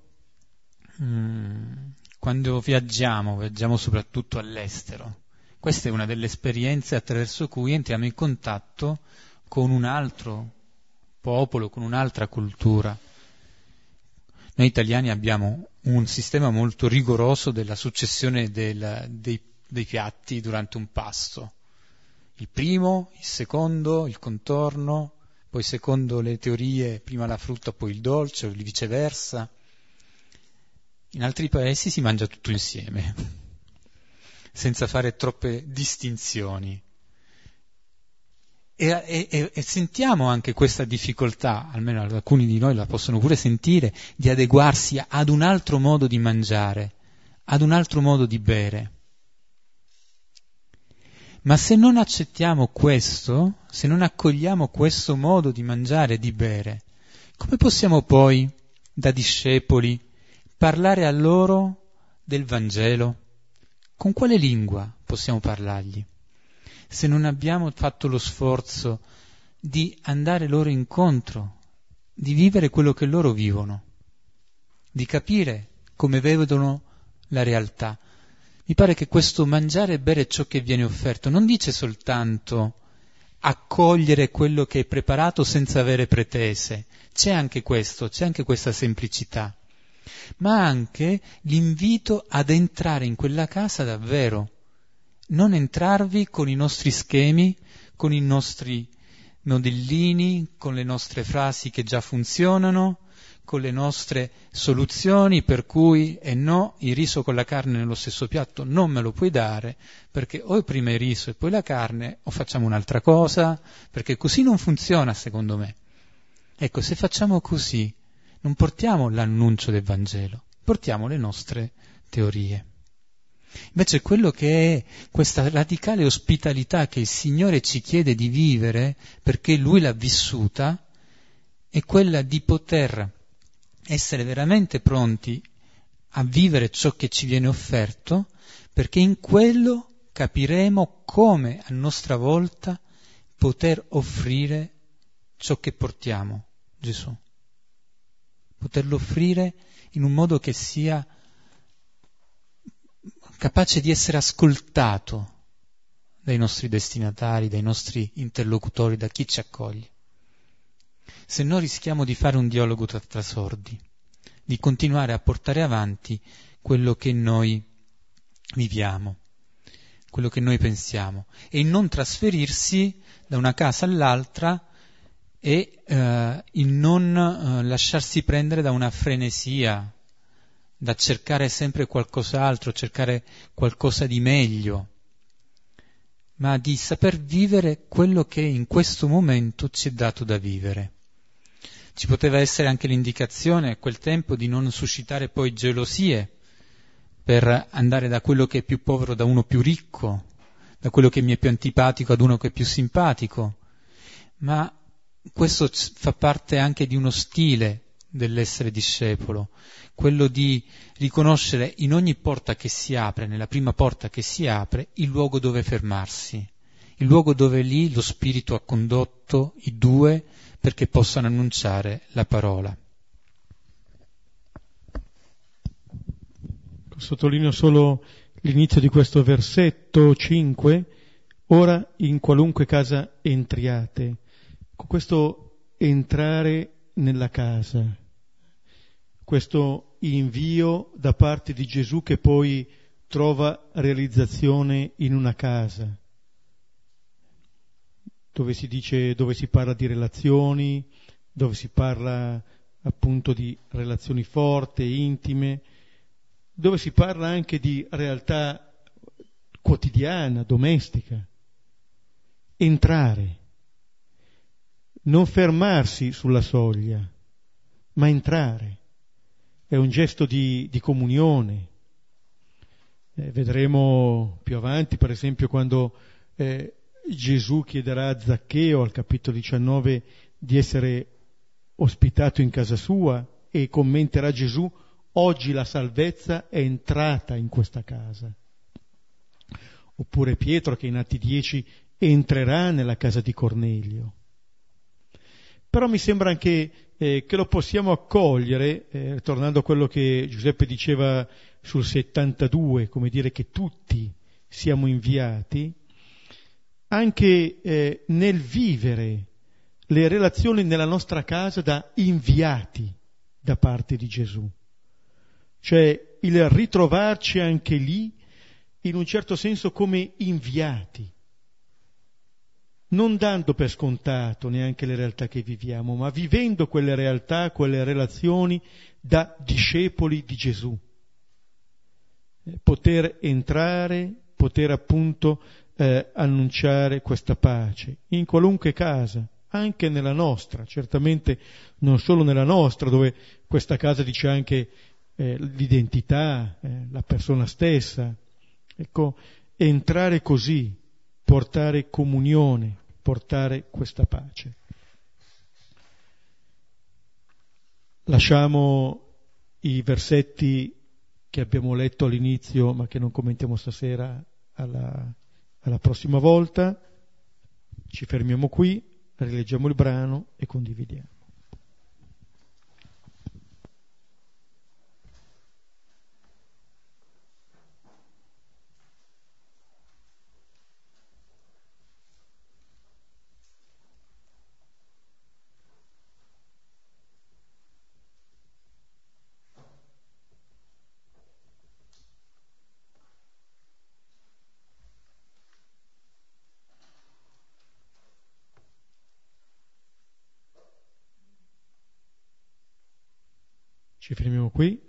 mm, quando viaggiamo, viaggiamo soprattutto all'estero, questa è una delle esperienze attraverso cui entriamo in contatto con un altro popolo, con un'altra cultura. Noi italiani abbiamo un sistema molto rigoroso della successione del, dei dei piatti durante un pasto. Il primo, il secondo, il contorno, poi secondo le teorie prima la frutta, poi il dolce, o viceversa. In altri paesi si mangia tutto insieme, senza fare troppe distinzioni. E, e, e, sentiamo anche questa difficoltà, almeno alcuni di noi la possono pure sentire, di adeguarsi ad un altro modo di mangiare, ad un altro modo di bere. Ma se non accettiamo questo, se non accogliamo questo modo di mangiare e di bere, come possiamo poi, da discepoli, parlare a loro del Vangelo? Con quale lingua possiamo parlargli? Se non abbiamo fatto lo sforzo di andare loro incontro, di vivere quello che loro vivono, di capire come vedono la realtà, mi pare che questo mangiare e bere ciò che viene offerto. Non dice soltanto accogliere quello che è preparato senza avere pretese, c'è anche questo, c'è anche questa semplicità, ma anche l'invito ad entrare in quella casa davvero, non entrarvi con i nostri schemi, con i nostri modellini, con le nostre frasi che già funzionano, con le nostre soluzioni per cui e no, il riso con la carne nello stesso piatto non me lo puoi dare perché o prima il riso e poi la carne o facciamo un'altra cosa perché così non funziona secondo me. Ecco, se facciamo così non portiamo l'annuncio del Vangelo, portiamo le nostre teorie. Invece quello che è questa radicale ospitalità che il Signore ci chiede di vivere, perché Lui l'ha vissuta, è quella di poter essere veramente pronti a vivere ciò che ci viene offerto, perché in quello capiremo come a nostra volta poter offrire ciò che portiamo, Gesù. Poterlo offrire in un modo che sia capace di essere ascoltato dai nostri destinatari, dai nostri interlocutori, da chi ci accoglie. Se no rischiamo di fare un dialogo tra, tra sordi, di continuare a portare avanti quello che noi viviamo, quello che noi pensiamo, e non trasferirsi da una casa all'altra e eh, il non eh, lasciarsi prendere da una frenesia, da cercare sempre qualcos'altro, cercare qualcosa di meglio, ma di saper vivere quello che in questo momento ci è dato da vivere. Ci poteva essere anche l'indicazione a quel tempo di non suscitare poi gelosie per andare da quello che è più povero da uno più ricco, da quello che mi è più antipatico ad uno che è più simpatico, ma questo fa parte anche di uno stile dell'essere discepolo, quello di riconoscere in ogni porta che si apre, nella prima porta che si apre, il luogo dove fermarsi, il luogo dove lì lo Spirito ha condotto i due perché possano annunciare la parola. Sottolineo solo l'inizio di questo versetto 5, ora in qualunque casa entriate. Con questo entrare nella casa, questo invio da parte di Gesù che poi trova realizzazione in una casa, dove si dice, dove si parla di relazioni, dove si parla appunto di relazioni forti, intime, dove si parla anche di realtà quotidiana, domestica. Entrare, non fermarsi sulla soglia, ma entrare è un gesto di, di comunione. Eh, vedremo più avanti, per esempio, quando eh, Gesù chiederà a Zaccheo al capitolo 19 di essere ospitato in casa sua e commenterà Gesù, oggi la salvezza è entrata in questa casa. Oppure Pietro che in Atti 10 entrerà nella casa di Cornelio. Però mi sembra anche eh, che lo possiamo accogliere, eh, tornando a quello che Giuseppe diceva sul 72, come dire che tutti siamo inviati, anche eh, nel vivere le relazioni nella nostra casa da inviati da parte di Gesù. Cioè il ritrovarci anche lì in un certo senso come inviati non dando per scontato neanche le realtà che viviamo, ma vivendo quelle realtà, quelle relazioni da discepoli di Gesù. Eh, poter entrare, poter appunto eh, annunciare questa pace in qualunque casa, anche nella nostra, certamente non solo nella nostra, dove questa casa dice anche eh, l'identità, eh, la persona stessa. Ecco, entrare così, portare comunione, portare questa pace. Lasciamo i versetti che abbiamo letto all'inizio ma che non commentiamo stasera alla, alla prossima volta, ci fermiamo qui, rileggiamo il brano e condividiamo. Ci fermiamo qui.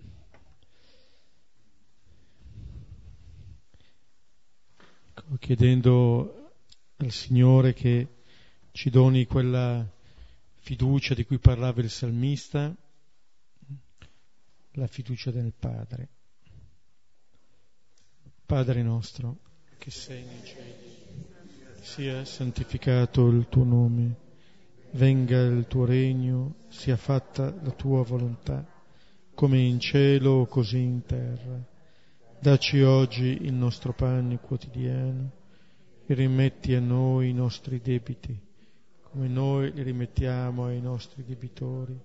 Chiedendo al Signore che ci doni quella fiducia di cui parlava il salmista, la fiducia del Padre. Padre nostro, che sei nei cieli, sia santificato il tuo nome, venga il tuo regno, sia fatta la tua volontà, come in cielo così in terra. Dacci oggi il nostro pane quotidiano e rimetti a noi i nostri debiti, come noi li rimettiamo ai nostri debitori,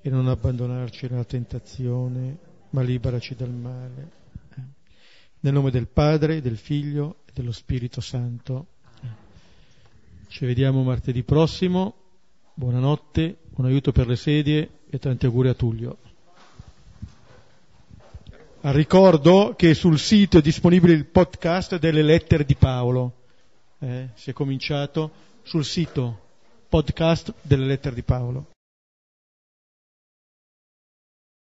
e non abbandonarci nella tentazione, ma liberaci dal male nel nome del Padre, del Figlio e dello Spirito Santo. Ci vediamo martedì prossimo. Buonanotte, buon aiuto per le sedie e tanti auguri a Tullio. Ricordo che sul sito è disponibile il podcast delle lettere di Paolo. Eh, si è cominciato sul sito podcast delle lettere di Paolo.